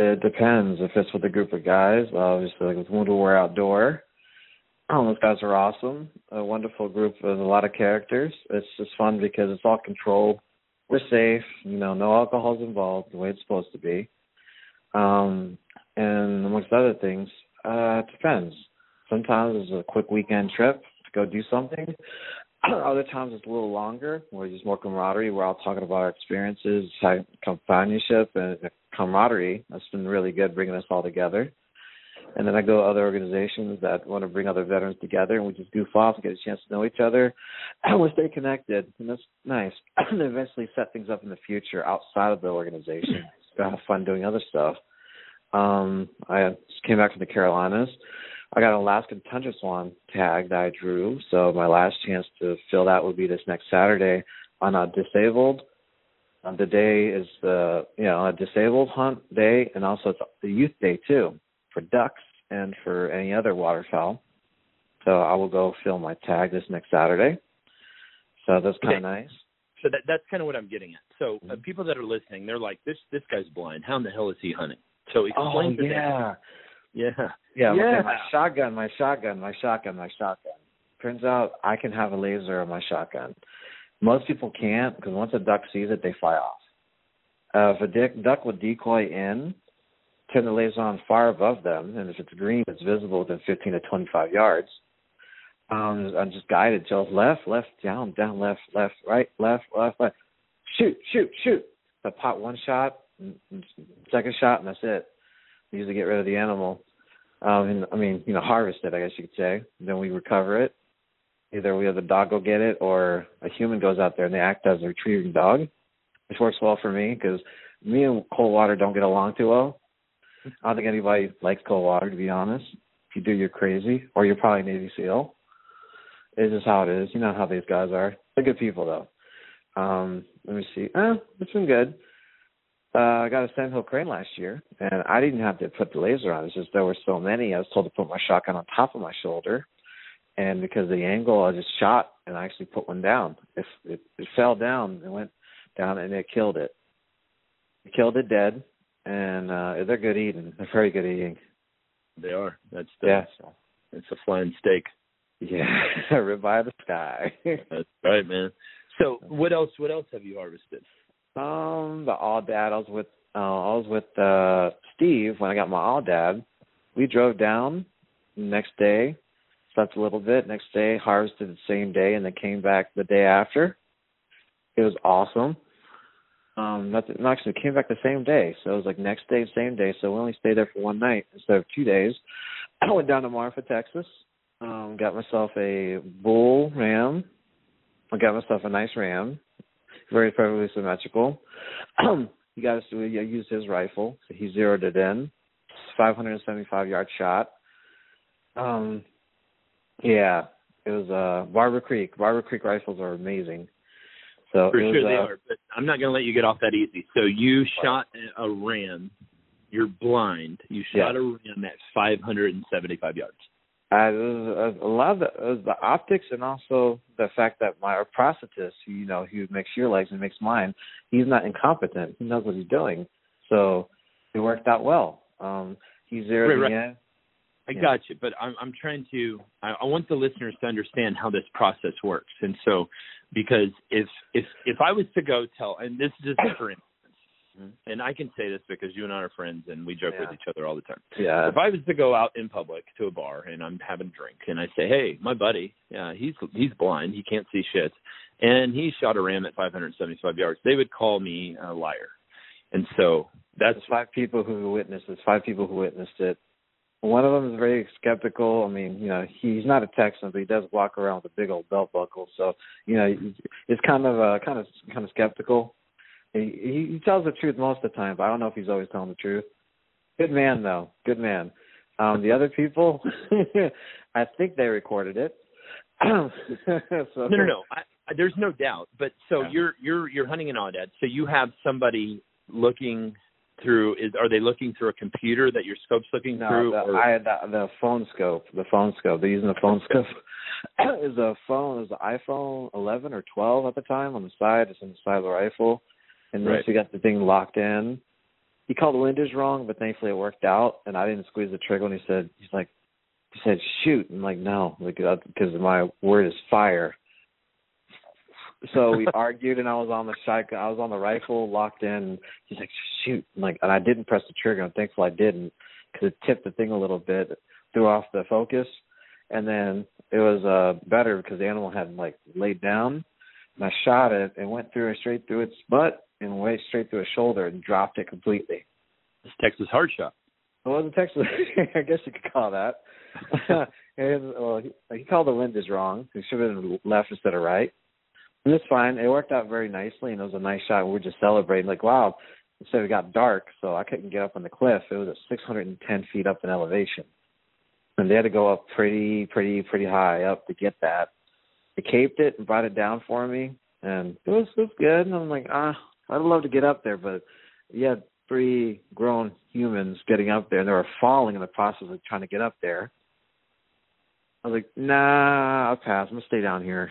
It depends. If it's with a group of guys, obviously, like with Wounded Warrior Outdoor, oh, those guys are awesome. A wonderful group with a lot of characters. It's just fun because it's all controlled. We're safe. You know, no alcohol's involved the way it's supposed to be. Um, and amongst other things, uh, it depends. Sometimes it's a quick weekend trip to go do something. Other times it's a little longer, where there's more camaraderie. We're all talking about our experiences, companionship, and camaraderie. That's been really good bringing us all together. And then I go to other organizations that want to bring other veterans together, and we just goof off and get a chance to know each other, and we stay connected, and that's nice. and eventually set things up in the future outside of the organization. So have fun doing other stuff. Um, I just came back from the Carolinas I got an Alaskan tundra swan tag that I drew, so my last chance to fill that would be this next Saturday on a disabled Um, the day is the you know a disabled hunt day, and also it's the youth day too for ducks and for any other waterfowl. So I will go fill my tag this next Saturday. So that's kind of
Okay.
nice.
So that that's kind of what I'm getting at. So uh,
Mm-hmm.
people that are listening, they're like, this this guy's blind. How in the hell is he hunting? So
Oh
explain to them.
Yeah,
Yeah.
yeah,
Yeah.
my shotgun, my shotgun, my shotgun, my shotgun. Turns out I can have a laser on my shotgun. Most people can't because once a duck sees it, they fly off. Uh, if a dick, duck would decoy in, turn the laser on far above them, and if it's green, it's visible within 15 to 25 yards. Um, I'm just guided to left, left, down, down, left, left, right, left, left, left. Shoot, shoot, shoot. I pop one shot, mm, mm, second shot, and that's it. Usually get rid of the animal. Um, and, I mean, you know, harvest it, I guess you could say. Then we recover it. Either we have the dog go get it, or a human goes out there and they act as a retrieving dog, which works well for me because me and cold water don't get along too well. I don't think anybody likes cold water, to be honest. If you do, you're crazy, or you're probably Navy SEAL. It's just how it is. You know how these guys are. They're good people, though. Um, let me see. Eh, it's been good. Uh, I got a Sandhill crane last year, and I didn't have to put the laser on. It's just there were so many. I was told to put my shotgun on top of my shoulder, and because of the angle, I just shot and I actually put one down. It, it, it fell down and went down, and it killed it. It killed it dead, and uh, they're good eating. They're very good eating.
They are. That's the,
Yeah.
It's a flying steak.
Yeah, ribeye of the sky.
That's right, man. So what else? What else have you harvested?
Um, the aoudad. I was with uh, I was with uh Steve when I got my aoudad. We drove down next day, slept a little bit. Next day, harvested the same day, and then came back the day after. It was awesome. Um, nothing. No, actually, came back the same day, so it was like next day, same day. So we only stayed there for one night instead of two days. I went down to Marfa, Texas. Um, got myself a bull ram. I got myself a nice ram very perfectly symmetrical. you got to use his rifle. So he zeroed it in. 575 yard shot. Um, yeah, it was uh Barber Creek. Barber Creek rifles are amazing. So
For
was,
sure they
uh,
are, but I'm not going to let you get off that easy. So you shot a ram. You're blind. You shot
Yeah.
a ram at 575 yards.
Uh, was a, a lot of the, was the optics and also the fact that my prosthetist, who, you know, he makes your legs and makes mine, he's not incompetent. He knows what he's doing. So it worked out well. Um, he zeroed
Right,
me
right.
in.
I
Yeah.
got you, but I'm I'm trying to I, I want the listeners to understand how this process works. And so because if if if I was to go tell and this is just for instance, and I can say this because you and I are friends and we joke with each other all the time.
Yeah.
If I was to go out in public to a bar and I'm having a drink and I say, "Hey, my buddy, yeah, he's he's blind, he can't see shit, and he shot a ram at 575 yards," they would call me a liar. And so that's
There's five people who witnessed this. Five people who witnessed it. One of them is very skeptical. I mean, you know, he's not a Texan, but he does walk around with a big old belt buckle. So, you know, it's kind of uh, kind of kind of skeptical. He, he tells the truth most of the time, but I don't know if he's always telling the truth. Good man, though. Good man. Um, the other people, I think they recorded it. so,
no, no, no. I, there's no doubt. But so
Yeah.
you're you're you're hunting an aoudad. So you have somebody looking through. Is are they looking through a computer that your scope's looking
No,
through?
the,
or-
I the, the phone scope. The phone scope. They're using the phone scope. is a phone. Is an iPhone 11 or 12 at the time on the side. It's on the side of the rifle, and then
Right.
she got the thing locked in. He called the windows wrong, but thankfully it worked out, and I didn't squeeze the trigger. And he said, he's like, he said, shoot. I'm like, no, because my word is fire. So we argued, and I was on the shotgun. I was on the rifle, locked in. He's like, "Shoot!" I'm like, and I didn't press the trigger. I'm thankful I didn't, because it tipped the thing a little bit, threw off the focus, and then it was uh better because the animal had like laid down, and I shot it and went through straight through its butt and went straight through its shoulder and dropped it completely.
It's Texas hard shot.
It wasn't Texas. I guess you could call that. and, well, he, he called the windows wrong. He should have been left instead of right. And it's fine. It worked out very nicely, and it was a nice shot. We were just celebrating, like, wow. Instead, it got dark, so I couldn't get up on the cliff. It was at 610 feet up in elevation, and they had to go up pretty, pretty, pretty high up to get that. They caped it and brought it down for me, and it was it was good. And I'm like, ah, I'd love to get up there, but you had three grown humans getting up there, and they were falling in the process of trying to get up there. I was like, nah, I'll pass. I'm gonna stay down here.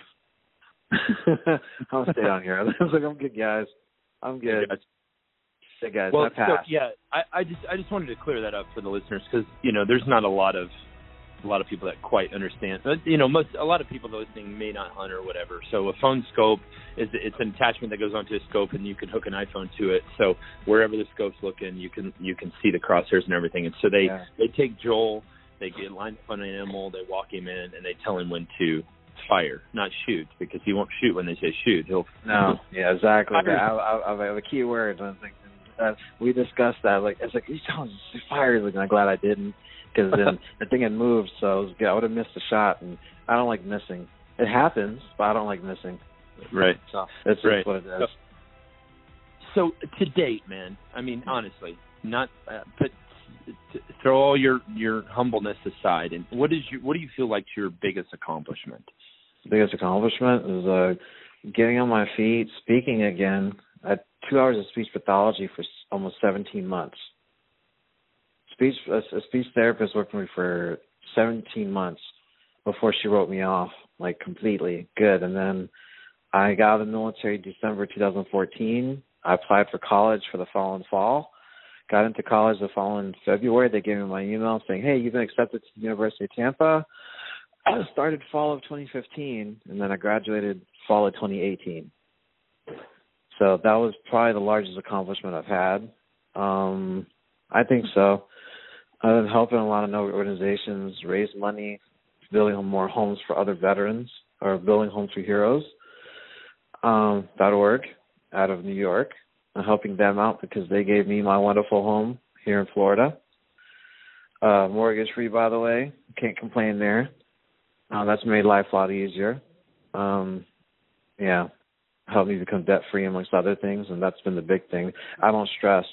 I'm gonna stay down here. I was like, I'm good, guys. I'm good. Hey guys,
well,
I
so yeah, I, I just I just wanted to clear that up for the listeners because you know there's not a lot of a lot of people that quite understand. But, you know, most a lot of people listening may not hunt or whatever. So a phone scope is it's an attachment that goes onto a scope, and you can hook an iPhone to it. So wherever the scope's looking, you can you can see the crosshairs and everything. And so they
Yeah.
they take Joel, they get lined up on an animal, they walk him in, and they tell him when to fire, not shoot, because he won't shoot when they say shoot. He'll
No, yeah, exactly. I, I, I, a key word. And I was uh, we discussed that. Like, it's like telling us to. Like, I'm glad I didn't, because then the thing had moved, so I was I would have missed the shot. And I don't like missing. It happens, but I don't like missing.
right.
So that's
Right.
what it is.
So to date, man, I mean, honestly, not uh, put t- throw all your your humbleness aside, and what is your what do you feel like your biggest accomplishment?
biggest accomplishment is uh, getting on my feet, speaking again. I two hours of speech pathology for almost 17 months. Speech a, a speech therapist worked with me for 17 months before she wrote me off like completely good. And then I got out of the military December 2014. I applied for college for the following fall. Got into college the following February. They gave me my email saying, "Hey, you've been accepted to the University of Tampa." I started fall of 2015, and then I graduated fall of 2018. So that was probably the largest accomplishment I've had. Um, I think so. I've been helping a lot of organizations raise money, building more homes for other veterans, or building homes for heroes. Um, dot .org out of New York. I'm helping them out because they gave me my wonderful home here in Florida. Uh, mortgage free, by the way. Can't complain there. Uh, that's made life a lot easier. Um, yeah, helped me become debt free amongst other things, and that's been the big thing. I don't stress.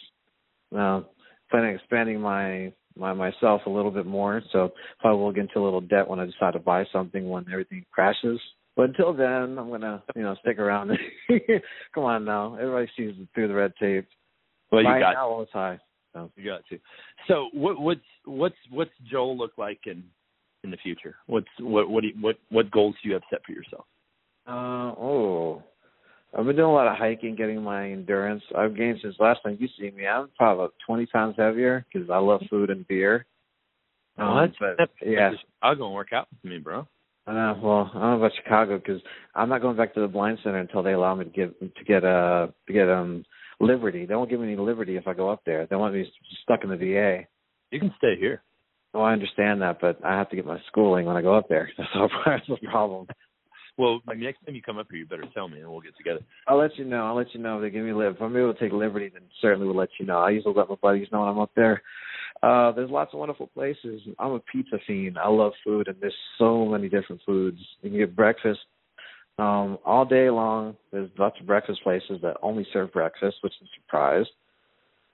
Now, planning on expanding my my myself a little bit more, so probably will get into a little debt when I decide to buy something when everything crashes. But until then, I'm gonna you know stick around. Come on now, everybody sees through the red tape.
Well, you
Buy
got
now it's high. So.
you got to. So what what's what's what's Joel look like in in the future? What's what what do you, what what goals do you have set for yourself?
Uh oh. I've been doing a lot of hiking, getting my endurance. I've gained since last time you see me. I'm probably about 20 times heavier because I love food and beer. Um,
What?
but yeah,
I'll go and work out with me, bro.
I know. Well, I don't know about Chicago because I'm not going back to the blind center until they allow me to get to get uh to get um liberty. They won't give me any liberty if I go up there. They want me stuck in the VA.
You can stay here.
Oh, I understand that, but I have to get my schooling when I go up there. That's. That's the problem.
Well, next time you come up here, you better tell me, and we'll get together.
I'll let you know. I'll let you know if they give me. If I'm able to take liberty, then certainly we'll let you know. I usually let my buddies know when I'm up there. Uh, there's lots of wonderful places. I'm a pizza fiend. I love food, and there's so many different foods. You can get breakfast um, all day long. There's lots of breakfast places that only serve breakfast, which is a surprise.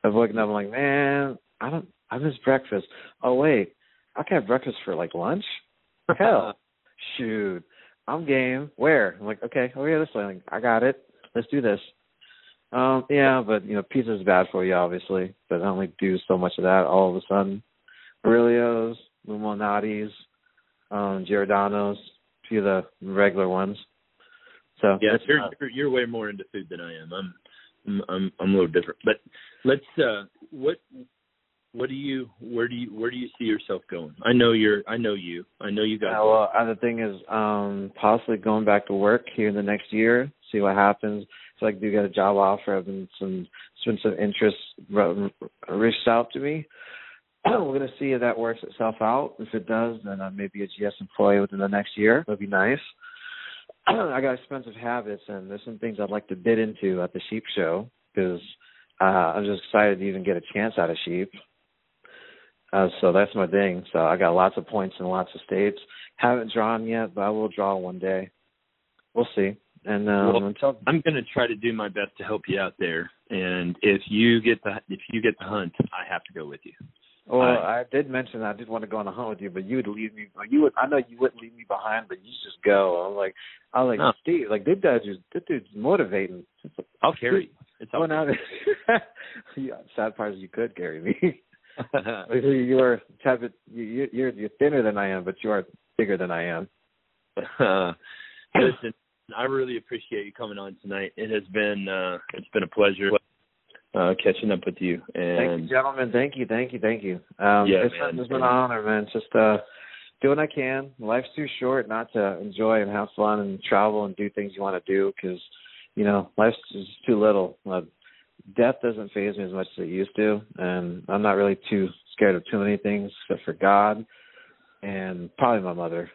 I've woken up I'm like, man, I don't, I miss breakfast. Oh wait, I can have breakfast for like lunch. Hell, shoot, I'm game. Where? I'm like, okay, oh yeah, this way. Like, I got it. Let's do this. Um, yeah, but you know, pizza is bad for you, obviously. But I only do so much of that all of a sudden. Aurelio's, Lou Malnati's, um, Giordano's, a few of the regular ones. So
Yeah, you're,
not-
you're you're way more into food than I am. I'm I'm I'm, I'm a little different. But let's uh what what do you where do you where do you see yourself going? I know you're I know you. I know you got
Yeah, well, uh, the thing is, um, possibly going back to work here in the next year, see what happens. So I do get a job offer. I've been some, it's been some interest re- reached out to me. We're gonna see if that works itself out. If it does, then I may be a GS employee within the next year. That'd be nice. I got expensive habits, and there's some things I'd like to bid into at the sheep show because uh, I'm just excited to even get a chance at a sheep. Uh, so that's my thing. So I got lots of points in lots of states. Haven't drawn yet, but I will draw one day. We'll see. And um,
Well,
until
I'm going to try to do my best to help you out there. And if you get the if you get the hunt, I have to go with you.
well, I did mention I did want to go on a hunt with you, but you would leave me. You would. I know you wouldn't leave me behind, but you just go. I'm like, I was like,
No.
Steve, like this dude's just this dude's motivating.
I'll carry you. It's
well, now, sad part is you could carry me. you are you, you're you're thinner than I am, but you are bigger than I am.
Uh, listen, I really appreciate you coming on tonight. It has been uh, it's been a pleasure uh, catching up with you. And
thank you, gentlemen. Thank you, thank you, thank you. Um,
yeah,
it's,
man.
it's been an honor, man. Just uh, do what I can. Life's too short not to enjoy and have fun and travel and do things you want to do because you know life's just too little. Uh, death doesn't phase me as much as it used to, and I'm not really too scared of too many things except for God and probably my mother.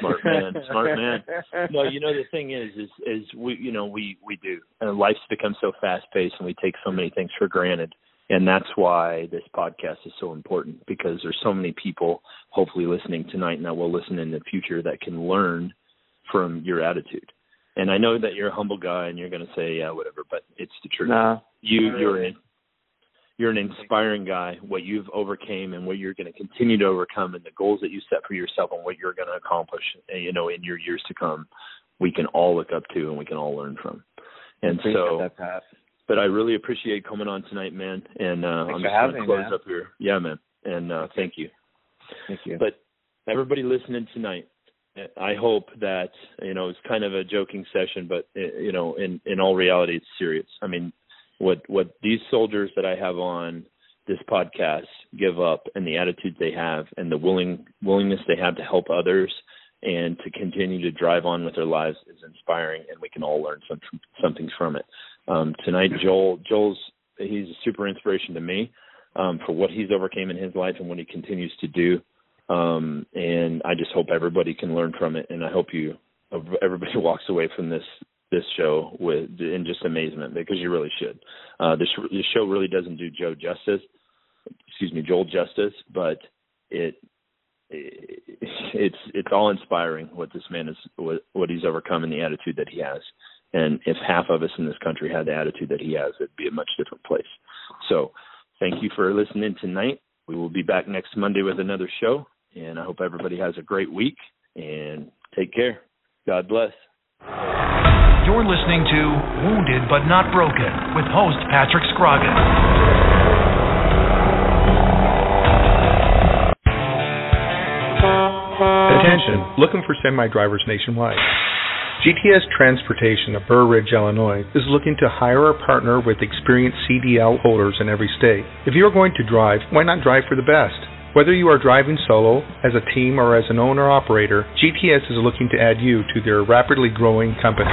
smart man, smart man. No, you know the thing is, is is we, you know, we we do, and life's become so fast paced, and we take so many things for granted, and that's why this podcast is so important because there's so many people, hopefully listening tonight, and that will listen in the future that can learn from your attitude. And I know that you're a humble guy, and you're going to say, yeah, whatever, but it's the truth.
Nah,
you you're an you're an inspiring guy. What you've overcame and what you're going to continue to overcome, and the goals that you set for yourself, and what you're going to accomplish, eh, you know, in your years to come, we can all look up to and we can all learn from. And so,
that,
but I really appreciate coming on tonight, man. And uh,
Thanks
I'm just going to close
man.
up here. Yeah, man. And uh, thank you.
Thank you.
But everybody listening tonight, I hope that you know it's kind of a joking session, but uh, you know, in in all reality, it's serious. I mean, what what these soldiers that I have on this podcast give up, and the attitude they have, and the willing willingness they have to help others, and to continue to drive on with their lives is inspiring, and we can all learn some something from it. Um, tonight, Joel Joel's he's a super inspiration to me um, for what he's overcame in his life and what he continues to do um, and I just hope everybody can learn from it, and I hope you everybody walks away from this this show with in just amazement because you really should. Uh, this this show really doesn't do Joe justice, excuse me, Joel justice, but it, it it's it's all inspiring what this man is what, what he's overcome and the attitude that he has. And if half of us in this country had the attitude that he has, it'd be a much different place. So, thank you for listening tonight. We will be back next Monday with another show. And I hope everybody has a great week and take care. God bless.
You're listening to Wounded But Not Broken with host Patrick Scroggins.
Attention, looking for semi drivers nationwide. GTS Transportation of Burr Ridge, Illinois is looking to hire or partner with experienced CDL holders in every state. If you are going to drive, why not drive for the best? Whether you are driving solo, as a team, or as an owner operator, GTS is looking to add you to their rapidly growing company.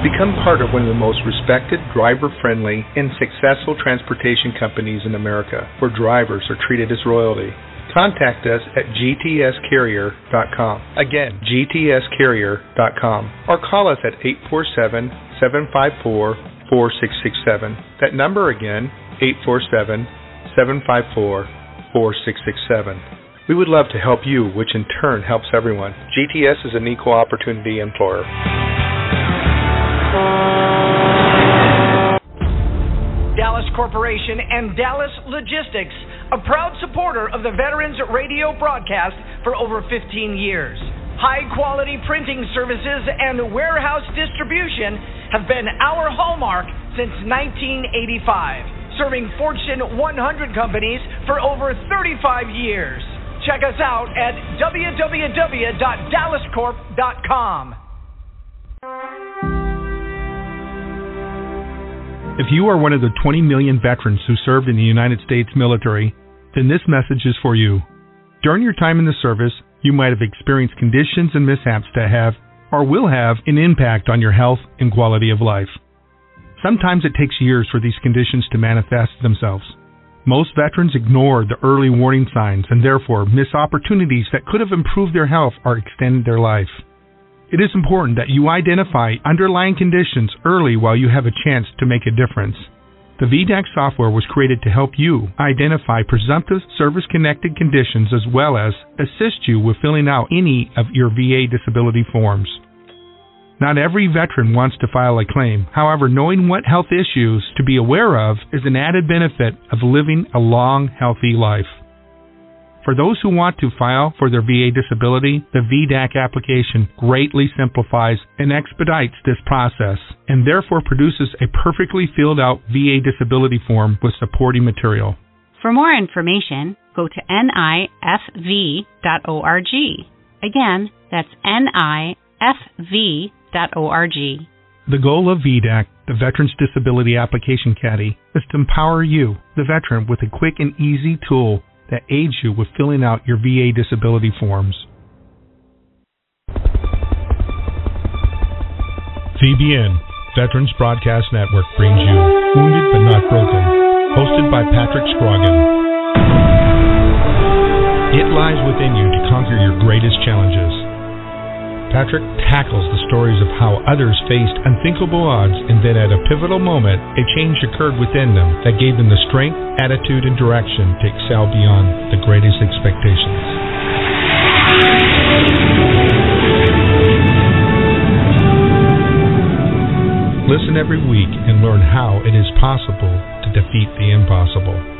Become part of one of the most respected, driver friendly, and successful transportation companies in America, where drivers are treated as royalty. Contact us at gtscarrier.com. Again, gtscarrier.com. Or call us at 847 754 4667. That number again, 847 754 4667. We would love to help you, which in turn helps everyone. GTS is an equal opportunity employer.
Dallas Corporation and Dallas Logistics, a proud supporter of the Veterans Radio broadcast for over 15 years. High quality printing services and warehouse distribution have been our hallmark since 1985, serving Fortune 100 companies for over 35 years. Check us out at www.dallascorp.com.
If you are one of the 20 million veterans who served in the United States military, then this message is for you. During your time in the service, you might have experienced conditions and mishaps that have, or will have, an impact on your health and quality of life. Sometimes it takes years for these conditions to manifest themselves. Most veterans ignore the early warning signs and therefore miss opportunities that could have improved their health or extended their life. It is important that you identify underlying conditions early while you have a chance to make a difference. The VDAC software was created to help you identify presumptive service connected conditions as well as assist you with filling out any of your VA disability forms. Not every veteran wants to file a claim. However, knowing what health issues to be aware of is an added benefit of living a long, healthy life. For those who want to file for their VA disability, the VDAC application greatly simplifies and expedites this process and therefore produces a perfectly filled out VA disability form with supporting material.
For more information, go to nifv.org. Again, that's nifv.org.
The goal of VDAC, the Veterans Disability Application Caddy, is to empower you, the veteran, with a quick and easy tool that aids you with filling out your VA disability forms. VBN, Veterans Broadcast Network, brings you Wounded But Not Broken, hosted by Patrick Scroggin. It lies within you to conquer your greatest challenges. Patrick tackles the stories of how others faced unthinkable odds and then at a pivotal moment, a change occurred within them that gave them the strength, attitude, and direction to excel beyond the greatest expectations. Listen every week and learn how it is possible to defeat the impossible.